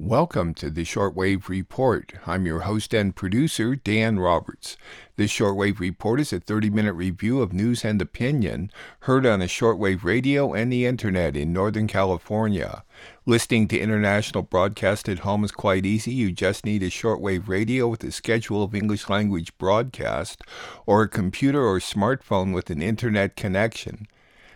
Welcome to the Shortwave Report. I'm your host and producer, Dan Roberts. This Shortwave Report is a 30 minute review of news and opinion heard on the shortwave radio and the internet in Northern California. Listening to international broadcast at home is quite easy. You just need a shortwave radio with a schedule of English language broadcast or a computer or smartphone with an internet connection.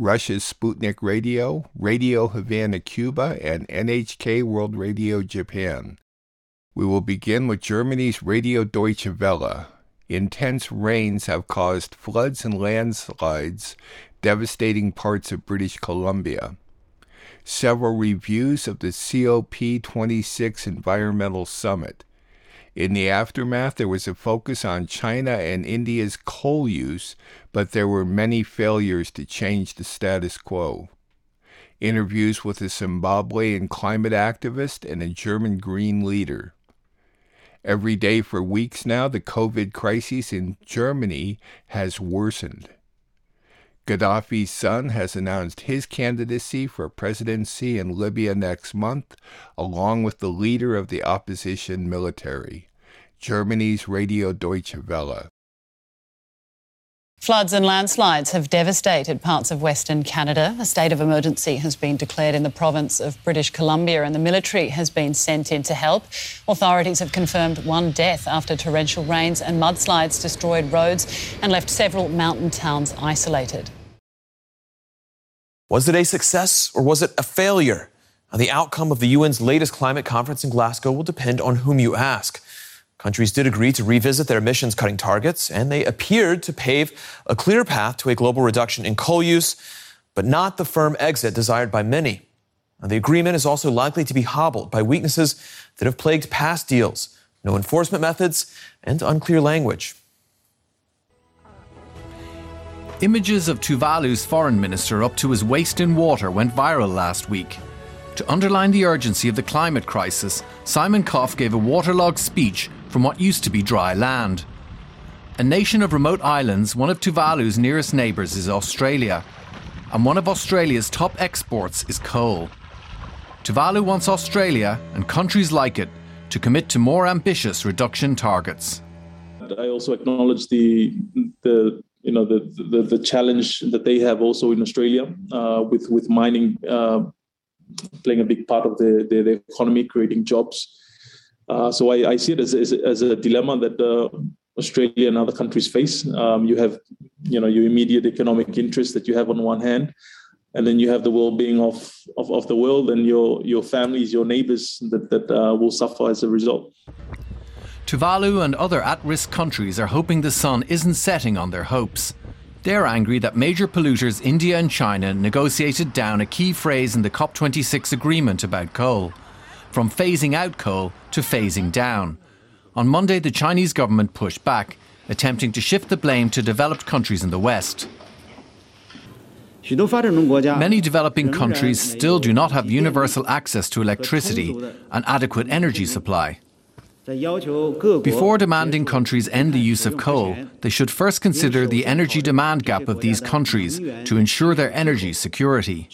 Russia's Sputnik Radio, Radio Havana, Cuba, and NHK World Radio Japan. We will begin with Germany's Radio Deutsche Welle. Intense rains have caused floods and landslides devastating parts of British Columbia. Several reviews of the COP26 Environmental Summit. In the aftermath, there was a focus on China and India's coal use, but there were many failures to change the status quo. Interviews with a Zimbabwean climate activist and a German Green leader. Every day for weeks now, the COVID crisis in Germany has worsened. Gaddafi's son has announced his candidacy for presidency in Libya next month, along with the leader of the opposition military, Germany's Radio Deutsche Welle. Floods and landslides have devastated parts of Western Canada. A state of emergency has been declared in the province of British Columbia and the military has been sent in to help. Authorities have confirmed one death after torrential rains and mudslides destroyed roads and left several mountain towns isolated. Was it a success or was it a failure? Now, the outcome of the UN's latest climate conference in Glasgow will depend on whom you ask. Countries did agree to revisit their emissions cutting targets, and they appeared to pave a clear path to a global reduction in coal use, but not the firm exit desired by many. Now, the agreement is also likely to be hobbled by weaknesses that have plagued past deals no enforcement methods and unclear language. Images of Tuvalu's foreign minister up to his waist in water went viral last week. To underline the urgency of the climate crisis, Simon Kofe gave a waterlogged speech from what used to be dry land. A nation of remote islands, one of Tuvalu's nearest neighbours is Australia, and one of Australia's top exports is coal. Tuvalu wants Australia and countries like it to commit to more ambitious reduction targets. I also acknowledge the the you know the the, the challenge that they have also in Australia uh, with with mining uh, playing a big part of the, the, the economy, creating jobs. Uh, so I, I, see it as, as, as a dilemma that uh, Australia and other countries face. Um, you have, you know, your immediate economic interests that you have on one hand, and then you have the well-being of, of, of the world and your your families, your neighbors that that uh, will suffer as a result. Tuvalu and other at-risk countries are hoping the sun isn't setting on their hopes. They're angry that major polluters India and China negotiated down a key phrase in the COP26 agreement about coal from phasing out coal to phasing down. On Monday, the Chinese government pushed back, attempting to shift the blame to developed countries in the West. Many developing countries still do not have universal access to electricity and adequate energy supply. Before demanding countries end the use of coal, they should first consider the energy demand gap of these countries to ensure their energy security.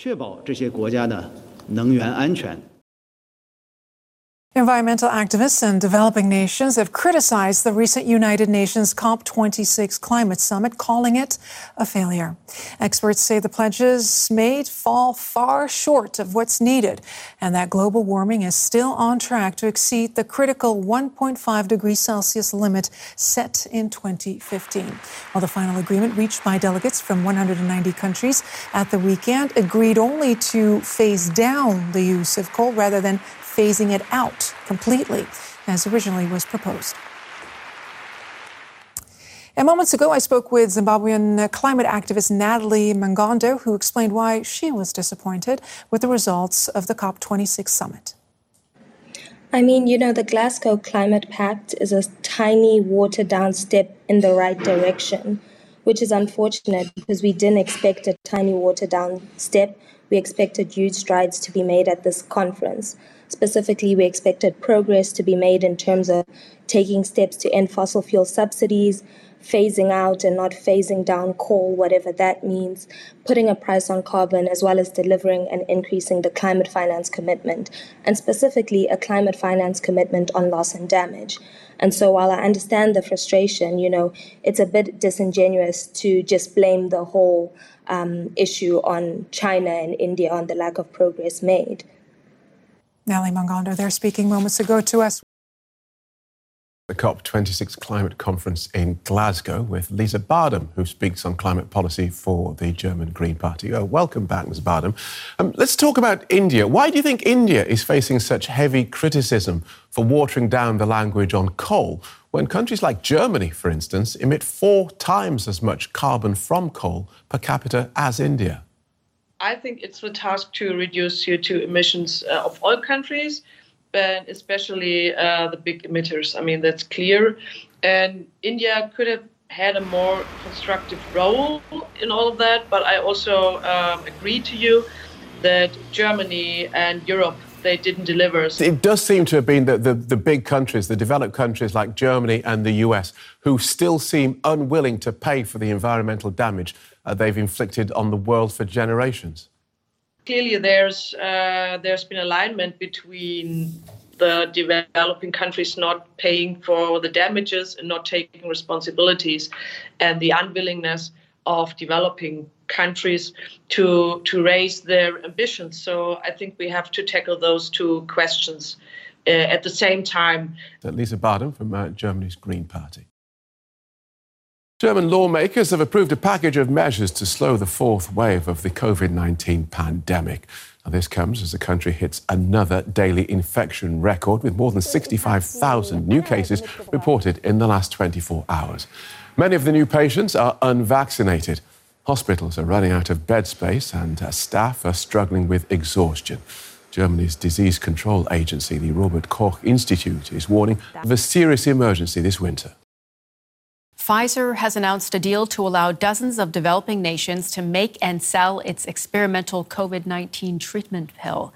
Environmental activists and developing nations have criticized the recent United Nations COP26 climate summit, calling it a failure. Experts say the pledges made fall far short of what's needed and that global warming is still on track to exceed the critical 1.5 degrees Celsius limit set in 2015. While the final agreement reached by delegates from 190 countries at the weekend agreed only to phase down the use of coal rather than phasing it out completely, as originally was proposed. And moments ago, I spoke with Zimbabwean climate activist Natalie Mangondo, who explained why she was disappointed with the results of the COP26 summit. I mean, you know, the Glasgow Climate Pact is a tiny watered down step in the right direction, which is unfortunate because we didn't expect a tiny watered down step. We expected huge strides to be made at this conference. Specifically, we expected progress to be made in terms of taking steps to end fossil fuel subsidies, phasing out and not phasing down coal, whatever that means, putting a price on carbon, as well as delivering and increasing the climate finance commitment, and specifically a climate finance commitment on loss and damage. And so while I understand the frustration, you know, it's a bit disingenuous to just blame the whole um, issue on China and India on the lack of progress made. Nelly Mangondo there speaking moments ago to us. The COP26 climate conference in Glasgow with Lisa Badum, who speaks on climate policy for the German Green Party. Oh, welcome back, Ms. Badum. Um, let's talk about India. Why do you think India is facing such heavy criticism for watering down the language on coal when countries like Germany, for instance, emit four times as much carbon from coal per capita as India? I think it's the task to reduce CO2 emissions uh, of all countries but especially uh, the big emitters. I mean, that's clear. And India could have had a more constructive role in all of that, but I also um, agree to you that Germany and Europe they didn't deliver. It does seem to have been the, the, the, big countries, the developed countries like Germany and the US, who still seem unwilling to pay for the environmental damage uh, they've inflicted on the world for generations clearly there's uh, there's been alignment between the developing countries not paying for the damages and not taking responsibilities, and the unwillingness of developing countries to to raise their ambitions. So I think we have to tackle those two questions uh, at the same time. Lisa Badum from uh, Germany's Green Party. German lawmakers have approved a package of measures to slow the fourth wave of the COVID 19 pandemic. Now, this comes as the country hits another daily infection record with more than 65,000 new cases reported in the last 24 hours. Many of the new patients are unvaccinated. Hospitals are running out of bed space and uh, staff are struggling with exhaustion. Germany's disease control agency, the Robert Koch Institute, is warning of a serious emergency this winter. Pfizer has announced a deal to allow dozens of developing nations to make and sell its experimental COVID 19 treatment pill.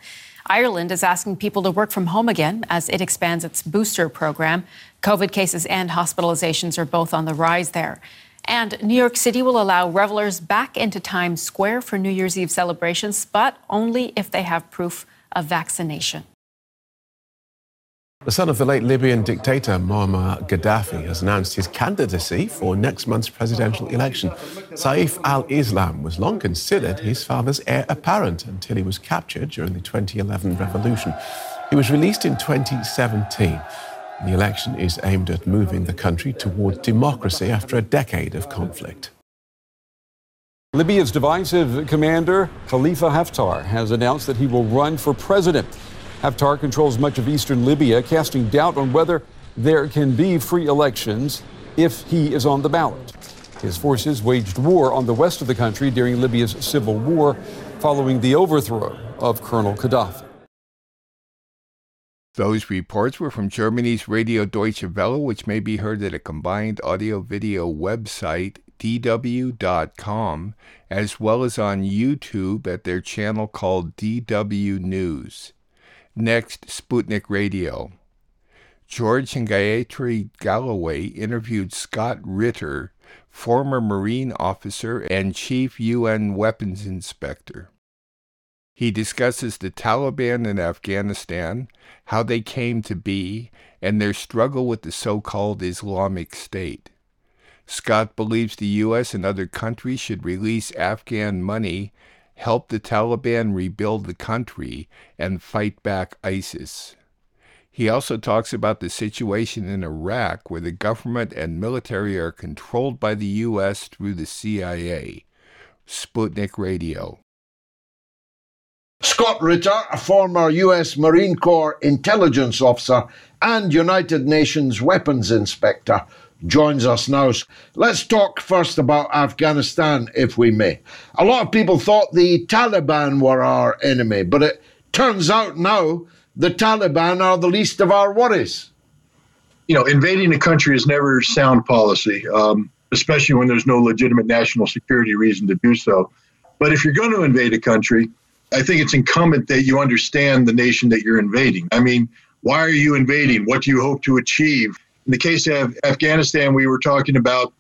Ireland is asking people to work from home again as it expands its booster program. COVID cases and hospitalizations are both on the rise there. And New York City will allow revelers back into Times Square for New Year's Eve celebrations, but only if they have proof of vaccination. The son of the late Libyan dictator Muammar Gaddafi has announced his candidacy for next month's presidential election. Saif al Islam was long considered his father's heir apparent until he was captured during the 2011 revolution. He was released in 2017. The election is aimed at moving the country toward democracy after a decade of conflict. Libya's divisive commander, Khalifa Haftar, has announced that he will run for president. Haftar controls much of eastern Libya, casting doubt on whether there can be free elections if he is on the ballot. His forces waged war on the west of the country during Libya's civil war following the overthrow of Colonel Gaddafi. Those reports were from Germany's Radio Deutsche Welle, which may be heard at a combined audio video website, dw.com, as well as on YouTube at their channel called DW News. Next, Sputnik Radio. George and Gayatri Galloway interviewed Scott Ritter, former Marine officer and chief UN weapons inspector. He discusses the Taliban in Afghanistan, how they came to be, and their struggle with the so called Islamic State. Scott believes the U.S. and other countries should release Afghan money help the Taliban rebuild the country and fight back ISIS. He also talks about the situation in Iraq where the government and military are controlled by the U.S. through the CIA. Sputnik Radio. Scott Ritter, a former U.S. Marine Corps intelligence officer and United Nations weapons inspector, joins us now. Let's talk first about Afghanistan, if we may. A lot of people thought the Taliban were our enemy, but it turns out now the Taliban are the least of our worries? You know, invading a country is never sound policy, um, especially when there's no legitimate national security reason to do so. But if you're going to invade a country, I think it's incumbent that you understand the nation that you're invading. I mean, why are you invading? What do you hope to achieve? In the case of Afghanistan, we were talking about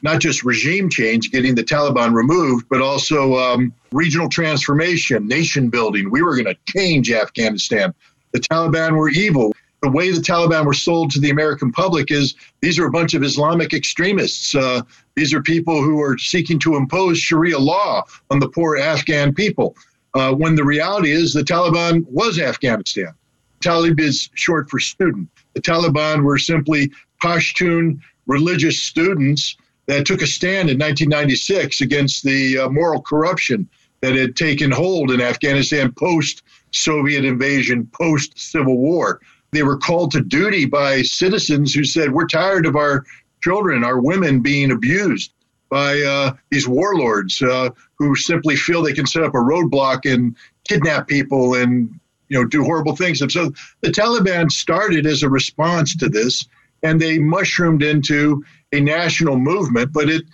not just regime change, getting the Taliban removed, but also um, regional transformation, nation building. We were going to change Afghanistan. The Taliban were evil. The way the Taliban were sold to the American public is these are a bunch of Islamic extremists. Uh, these are people who are seeking to impose Sharia law on the poor Afghan people. Uh, when the reality is the Taliban was Afghanistan. Talib is short for student. The Taliban were simply Pashtun religious students that took a stand in 1996 against the uh, moral corruption that had taken hold in Afghanistan post Soviet invasion, post Civil War. They were called to duty by citizens who said, We're tired of our children, our women being abused by uh, these warlords uh, who simply feel they can set up a roadblock and kidnap people and you know do horrible things. And so the Taliban started as a response to this, and they mushroomed into a national movement, but it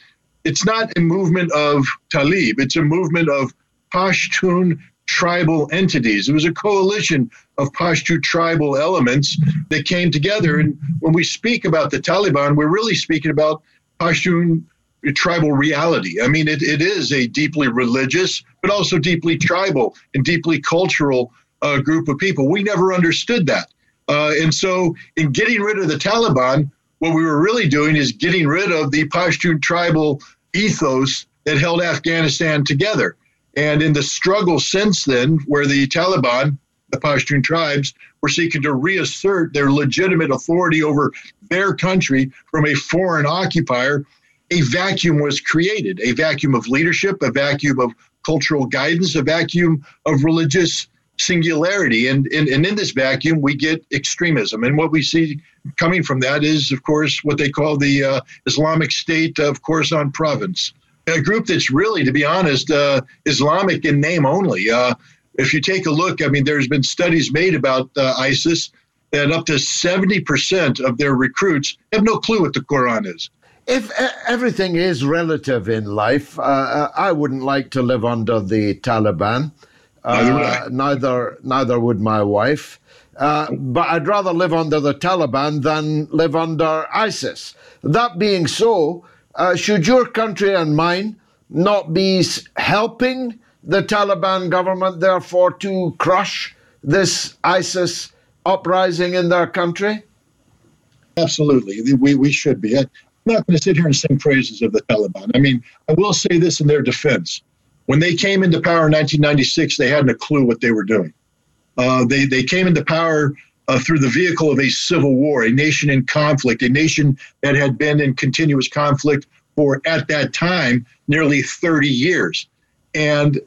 it's not a movement of Talib. It's a movement of Pashtun tribal entities. It was a coalition of Pashtun tribal elements that came together. And when we speak about the Taliban, we're really speaking about Pashtun tribal reality. I mean, it, it is a deeply religious, but also deeply tribal and deeply cultural uh, group of people. We never understood that. Uh, and so, in getting rid of the Taliban, what we were really doing is getting rid of the Pashtun tribal ethos that held Afghanistan together. And in the struggle since then, where the Taliban, the Pashtun tribes, were seeking to reassert their legitimate authority over their country from a foreign occupier, a vacuum was created a vacuum of leadership, a vacuum of cultural guidance, a vacuum of religious singularity. And, and, and in this vacuum, we get extremism. And what we see coming from that is, of course, what they call the uh, Islamic State of Khorasan province, a group that's really, to be honest, uh, Islamic in name only. Uh, if you take a look, I mean, there's been studies made about uh, ISIS that up to 70% of their recruits have no clue what the Quran is. If everything is relative in life, uh, uh, I wouldn't like to live under the Taliban. Neither would, uh, neither, neither would my wife. Uh, but I'd rather live under the Taliban than live under ISIS. That being so, uh, should your country and mine not be helping the Taliban government, therefore, to crush this ISIS uprising in their country? Absolutely. We, we should be. I'm not going to sit here and sing praises of the Taliban. I mean, I will say this in their defense. When they came into power in 1996, they hadn't a clue what they were doing. Uh, they, they came into power uh, through the vehicle of a civil war, a nation in conflict, a nation that had been in continuous conflict for, at that time, nearly 30 years. And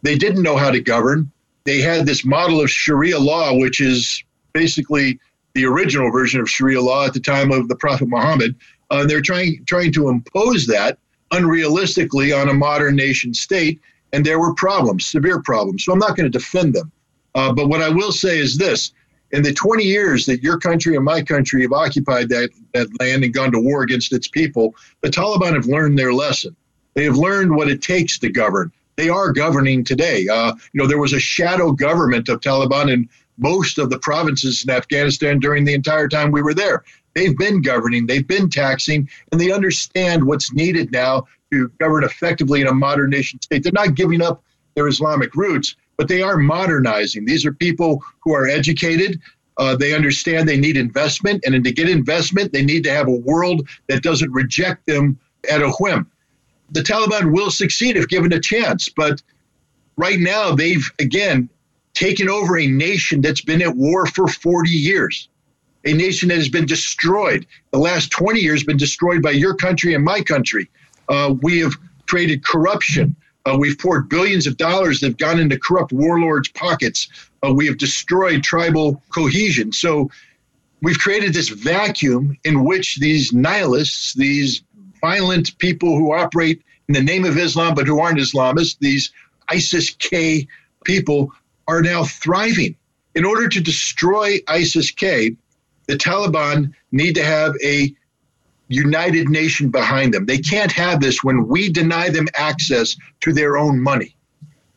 they didn't know how to govern. They had this model of Sharia law, which is basically the original version of Sharia law at the time of the Prophet Muhammad. Uh, they're trying trying to impose that unrealistically on a modern nation state, and there were problems, severe problems. So I'm not going to defend them. Uh, but what I will say is this in the 20 years that your country and my country have occupied that, that land and gone to war against its people, the Taliban have learned their lesson. They have learned what it takes to govern. They are governing today. Uh, you know, there was a shadow government of Taliban in most of the provinces in Afghanistan during the entire time we were there. They've been governing, they've been taxing, and they understand what's needed now to govern effectively in a modern nation state. They're not giving up their Islamic roots, but they are modernizing. These are people who are educated. Uh, they understand they need investment, and to get investment, they need to have a world that doesn't reject them at a whim. The Taliban will succeed if given a chance, but right now they've again taken over a nation that's been at war for 40 years a nation that has been destroyed. The last 20 years been destroyed by your country and my country. Uh, we have created corruption. Uh, we've poured billions of dollars that have gone into corrupt warlords' pockets. Uh, we have destroyed tribal cohesion. So we've created this vacuum in which these nihilists, these violent people who operate in the name of Islam but who aren't Islamists, these ISIS K people, are now thriving. In order to destroy ISIS K, the Taliban need to have a united nation behind them. They can't have this when we deny them access to their own money.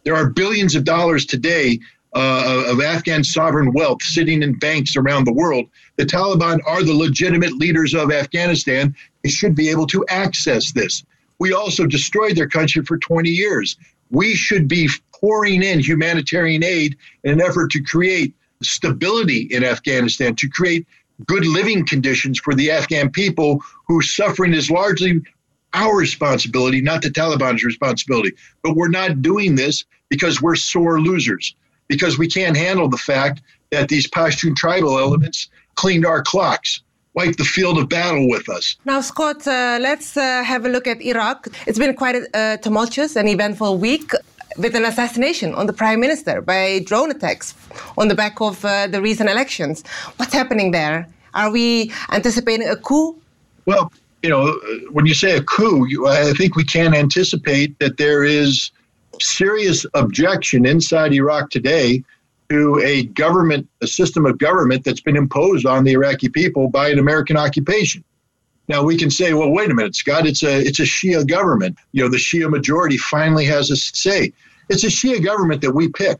There are billions of dollars today uh, of Afghan sovereign wealth sitting in banks around the world. The Taliban are the legitimate leaders of Afghanistan. They should be able to access this. We also destroyed their country for 20 years. We should be pouring in humanitarian aid in an effort to create stability in Afghanistan, to create good living conditions for the Afghan people whose suffering is largely our responsibility, not the Taliban's responsibility. But we're not doing this because we're sore losers, because we can't handle the fact that these Pashtun tribal elements cleaned our clocks. Wiped the field of battle with us. Now, Scott, uh, let's uh, have a look at Iraq. It's been quite a uh, tumultuous and eventful week with an assassination on the prime minister by drone attacks on the back of uh, the recent elections. What's happening there? Are we anticipating a coup? Well, you know, when you say a coup, you, I think we can anticipate that there is serious objection inside Iraq today to a government, a system of government that's been imposed on the Iraqi people by an American occupation. Now we can say, well, wait a minute, Scott, it's a it's a Shia government. You know, the Shia majority finally has a say. It's a Shia government that we pick.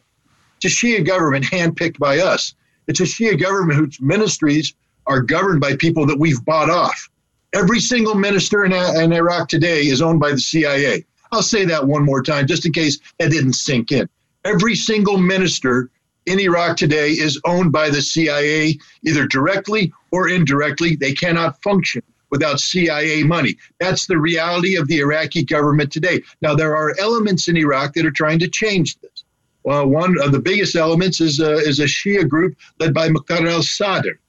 It's a Shia government handpicked by us. It's a Shia government whose ministries are governed by people that we've bought off. Every single minister in, in Iraq today is owned by the CIA. I'll say that one more time, just in case that didn't sink in. Every single minister in Iraq today is owned by the CIA, either directly or indirectly. They cannot function without CIA money. That's the reality of the Iraqi government today. Now, there are elements in Iraq that are trying to change this. Well, one of the biggest elements is a, is a Shia group led by Muqtada al Sadr,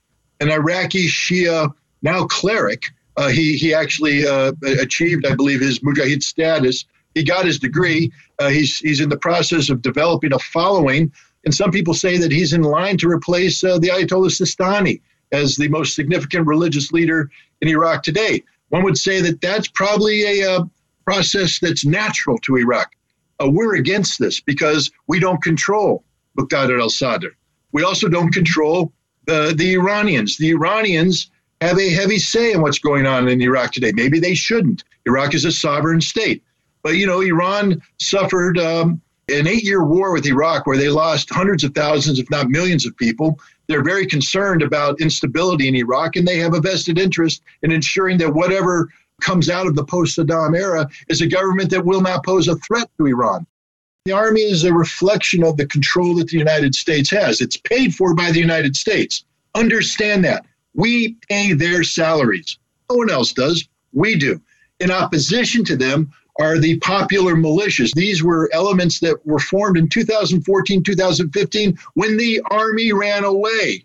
an Iraqi Shia now cleric. Uh, he, he actually uh, achieved, I believe, his Mujtahid status. He got his degree. Uh, he's, he's in the process of developing a following. And some people say that he's in line to replace uh, the Ayatollah Sistani as the most significant religious leader in Iraq today. One would say that that's probably a uh, process that's natural to Iraq. Uh, we're against this because we don't control Muqtada al Sadr. We also don't control uh, the Iranians. The Iranians have a heavy say in what's going on in Iraq today. Maybe they shouldn't. Iraq is a sovereign state. But, you know, Iran suffered um, an eight year war with Iraq where they lost hundreds of thousands, if not millions of people. They're very concerned about instability in Iraq, and they have a vested interest in ensuring that whatever comes out of the post Saddam era is a government that will not pose a threat to Iran. The army is a reflection of the control that the United States has. It's paid for by the United States. Understand that. We pay their salaries. No one else does. We do. In opposition to them, are the popular militias. These were elements that were formed in 2014, 2015 when the army ran away.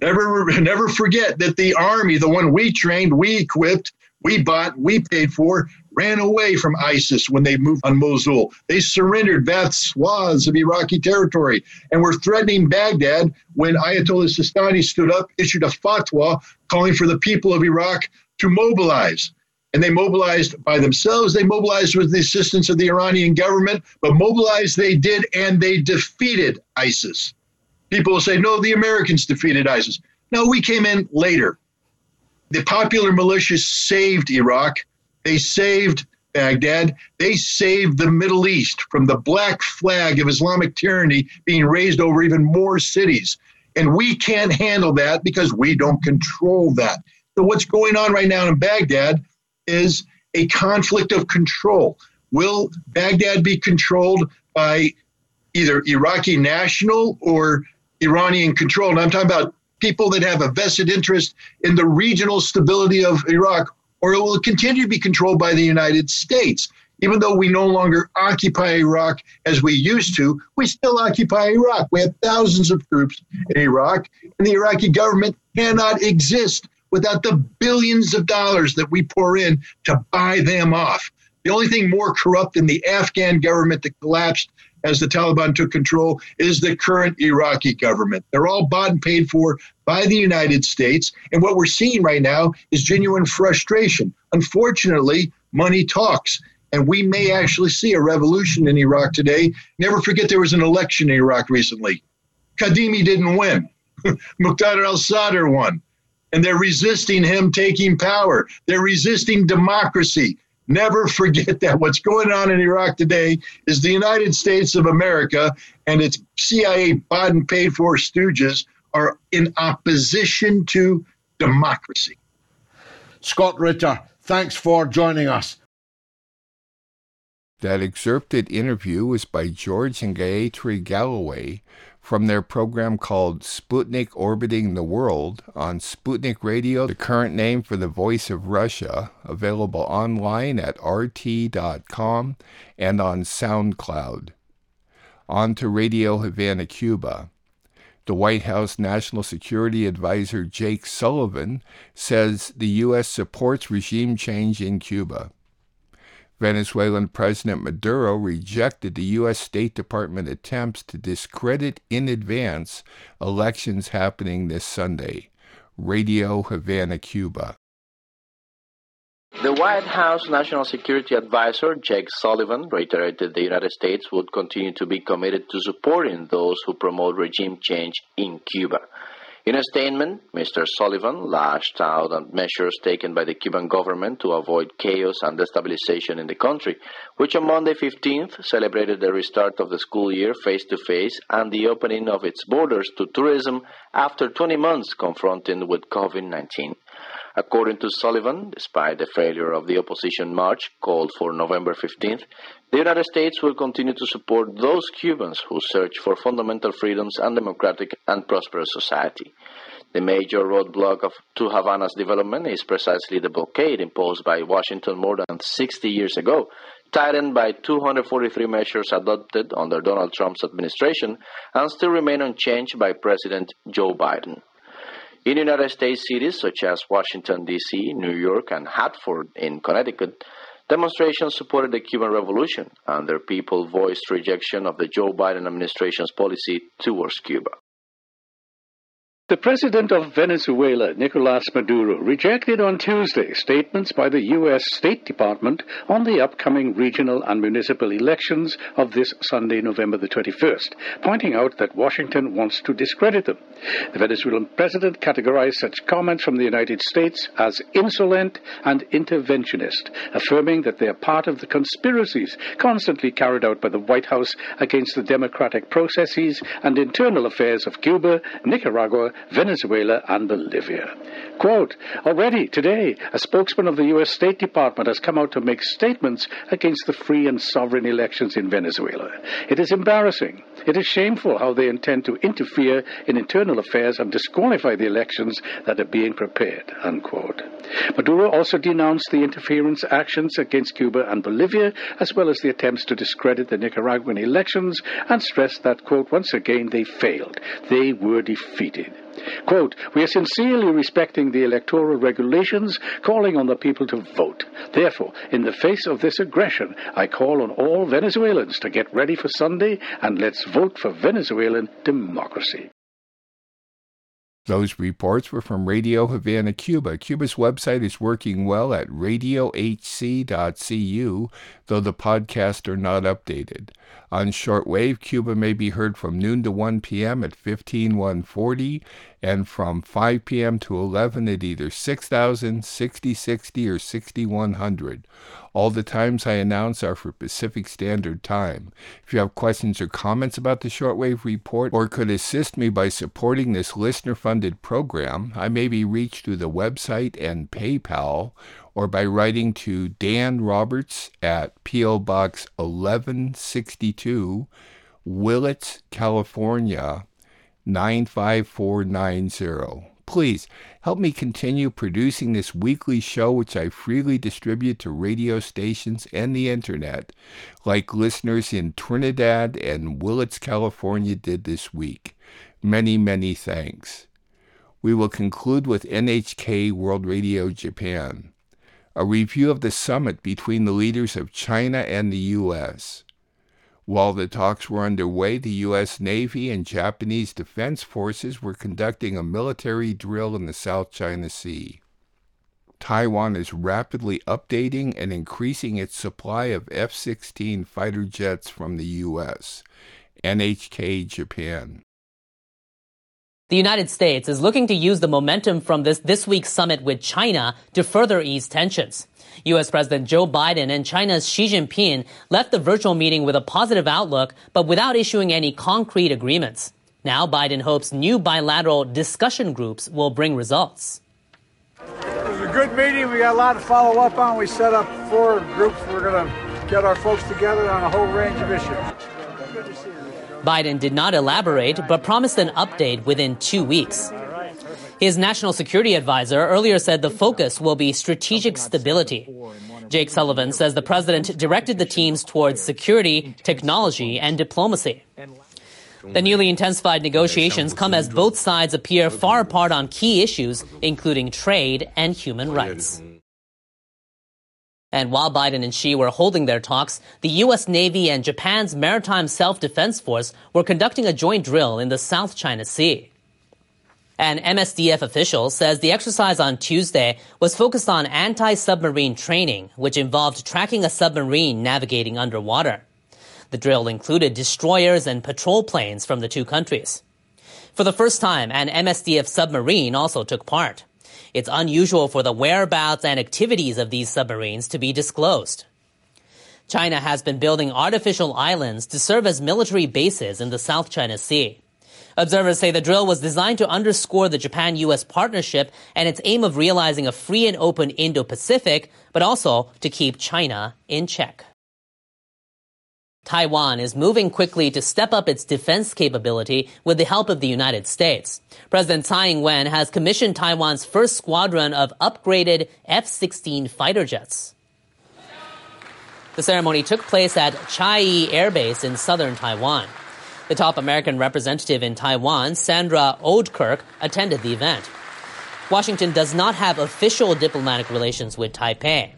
Never, never forget that the army, the one we trained, we equipped, we bought, we paid for, ran away from ISIS when they moved on Mosul. They surrendered vast swaths of Iraqi territory and were threatening Baghdad when Ayatollah Sistani stood up, issued a fatwa calling for the people of Iraq to mobilize and they mobilized by themselves. They mobilized with the assistance of the Iranian government, but mobilized they did, and they defeated ISIS. People will say, no, the Americans defeated ISIS. No, we came in later. The popular militias saved Iraq. They saved Baghdad. They saved the Middle East from the black flag of Islamic tyranny being raised over even more cities. And we can't handle that because we don't control that. So, what's going on right now in Baghdad is a conflict of control. Will Baghdad be controlled by either Iraqi national or Iranian control? And I'm talking about people that have a vested interest in the regional stability of Iraq, or it will continue to be controlled by the United States. Even though we no longer occupy Iraq as we used to, we still occupy Iraq. We have thousands of troops in Iraq, and the Iraqi government cannot exist without the billions of dollars that we pour in to buy them off. The only thing more corrupt than the Afghan government that collapsed as the Taliban took control is the current Iraqi government. They're all bought and paid for by the United States. And what we're seeing right now is genuine frustration. Unfortunately, money talks. And we may actually see a revolution in Iraq today. Never forget there was an election in Iraq recently. Kadhimi didn't win. Muqtada al Sadr won. And they're resisting him taking power. They're resisting democracy. Never forget that. What's going on in Iraq today is the United States of America and its CIA Biden paid for stooges are in opposition to democracy. Scott Ritter, thanks for joining us. That excerpted interview was by George and Gayatri Galloway from their program called Sputnik Orbiting the World on Sputnik Radio, the current name for the Voice of Russia, available online at rt.com and on SoundCloud. On to Radio Havana, Cuba. The White House National Security Advisor Jake Sullivan says the U.S. supports regime change in Cuba. Venezuelan President Maduro rejected the U.S. State Department attempts to discredit in advance elections happening this Sunday. Radio Havana, Cuba. The White House National Security Advisor Jake Sullivan reiterated the United States would continue to be committed to supporting those who promote regime change in Cuba. In a statement, Mr. Sullivan lashed out at measures taken by the Cuban government to avoid chaos and destabilization in the country, which on Monday 15th celebrated the restart of the school year face to face and the opening of its borders to tourism after 20 months confronted with COVID 19. According to Sullivan, despite the failure of the opposition march called for November 15th, the United States will continue to support those Cubans who search for fundamental freedoms and democratic and prosperous society. The major roadblock of, to Havana's development is precisely the blockade imposed by Washington more than 60 years ago, tightened by 243 measures adopted under Donald Trump's administration and still remain unchanged by President Joe Biden. In United States cities such as Washington, D.C., New York, and Hartford in Connecticut, demonstrations supported the Cuban Revolution, and their people voiced rejection of the Joe Biden administration's policy towards Cuba. The president of Venezuela, Nicolas Maduro, rejected on Tuesday statements by the U.S. State Department on the upcoming regional and municipal elections of this Sunday, November the 21st, pointing out that Washington wants to discredit them. The Venezuelan president categorized such comments from the United States as insolent and interventionist, affirming that they are part of the conspiracies constantly carried out by the White House against the democratic processes and internal affairs of Cuba, Nicaragua, Venezuela, and Bolivia. Quote, already today, a spokesman of the U.S. State Department has come out to make statements against the free and sovereign elections in Venezuela. It is embarrassing. It is shameful how they intend to interfere in internal affairs and disqualify the elections that are being prepared. Unquote. Maduro also denounced the interference actions against Cuba and Bolivia, as well as the attempts to discredit the Nicaraguan elections, and stressed that, quote, once again they failed. They were defeated. Quote, We are sincerely respecting the electoral regulations, calling on the people to vote. Therefore, in the face of this aggression, I call on all Venezuelans to get ready for Sunday and let's vote for Venezuelan democracy. Those reports were from Radio Havana, Cuba. Cuba's website is working well at radiohc.cu, though the podcasts are not updated. On shortwave, Cuba may be heard from noon to 1 p.m. at 15140 and from 5 p.m. to 11 at either 6000, 6060, or 6100. All the times I announce are for Pacific Standard Time. If you have questions or comments about the Shortwave Report or could assist me by supporting this listener funded program, I may be reached through the website and PayPal or by writing to Dan Roberts at P.O. Box 1162, Willits, California 95490. Please help me continue producing this weekly show, which I freely distribute to radio stations and the internet, like listeners in Trinidad and Willits, California did this week. Many, many thanks. We will conclude with NHK World Radio Japan, a review of the summit between the leaders of China and the U.S. While the talks were underway, the U.S. Navy and Japanese Defense Forces were conducting a military drill in the South China Sea. Taiwan is rapidly updating and increasing its supply of F 16 fighter jets from the U.S. NHK Japan. The United States is looking to use the momentum from this this week's summit with China to further ease tensions. U.S. President Joe Biden and China's Xi Jinping left the virtual meeting with a positive outlook, but without issuing any concrete agreements. Now, Biden hopes new bilateral discussion groups will bring results. It was a good meeting. We got a lot to follow up on. We set up four groups. We're going to get our folks together on a whole range of issues. Biden did not elaborate, but promised an update within two weeks. His national security advisor earlier said the focus will be strategic stability. Jake Sullivan says the president directed the teams towards security, technology, and diplomacy. The newly intensified negotiations come as both sides appear far apart on key issues, including trade and human rights. And while Biden and Xi were holding their talks, the U.S. Navy and Japan's Maritime Self Defense Force were conducting a joint drill in the South China Sea. An MSDF official says the exercise on Tuesday was focused on anti-submarine training, which involved tracking a submarine navigating underwater. The drill included destroyers and patrol planes from the two countries. For the first time, an MSDF submarine also took part. It's unusual for the whereabouts and activities of these submarines to be disclosed. China has been building artificial islands to serve as military bases in the South China Sea. Observers say the drill was designed to underscore the Japan-US partnership and its aim of realizing a free and open Indo-Pacific, but also to keep China in check. Taiwan is moving quickly to step up its defense capability with the help of the United States. President Tsai Ing-wen has commissioned Taiwan's first squadron of upgraded F-16 fighter jets. The ceremony took place at Chiayi Air Base in southern Taiwan. The top American representative in Taiwan, Sandra Oudkirk, attended the event. Washington does not have official diplomatic relations with Taipei.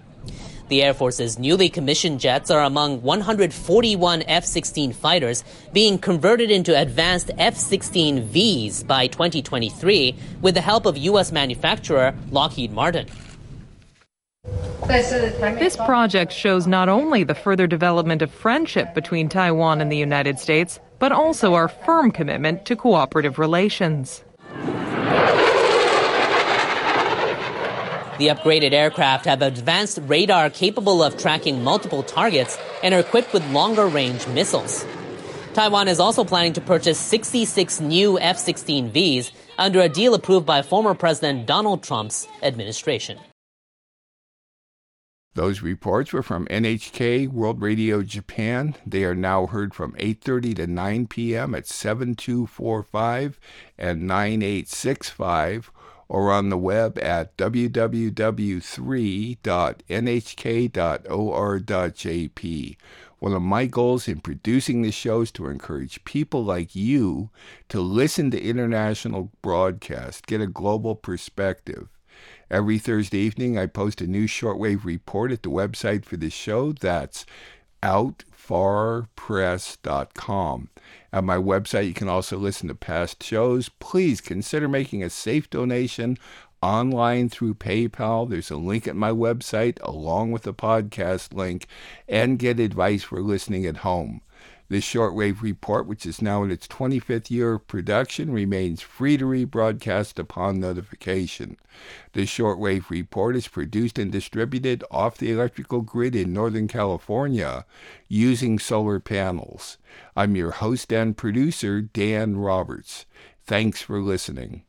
The Air Force's newly commissioned jets are among 141 F 16 fighters being converted into advanced F 16Vs by 2023 with the help of U.S. manufacturer Lockheed Martin. This project shows not only the further development of friendship between Taiwan and the United States, but also our firm commitment to cooperative relations. The upgraded aircraft have advanced radar capable of tracking multiple targets and are equipped with longer range missiles. Taiwan is also planning to purchase 66 new F 16Vs under a deal approved by former President Donald Trump's administration. Those reports were from NHK World Radio Japan. They are now heard from 8:30 to 9 p.m. at 7245 and 9865 or on the web at www.3.nhk.or.jp. One of my goals in producing the show is to encourage people like you to listen to international broadcasts, get a global perspective. Every Thursday evening, I post a new shortwave report at the website for the show. That's outfarpress.com. At my website, you can also listen to past shows. Please consider making a safe donation online through PayPal. There's a link at my website along with the podcast link and get advice for listening at home. This shortwave report, which is now in its 25th year of production, remains free to rebroadcast upon notification. This shortwave report is produced and distributed off the electrical grid in Northern California using solar panels. I'm your host and producer, Dan Roberts. Thanks for listening.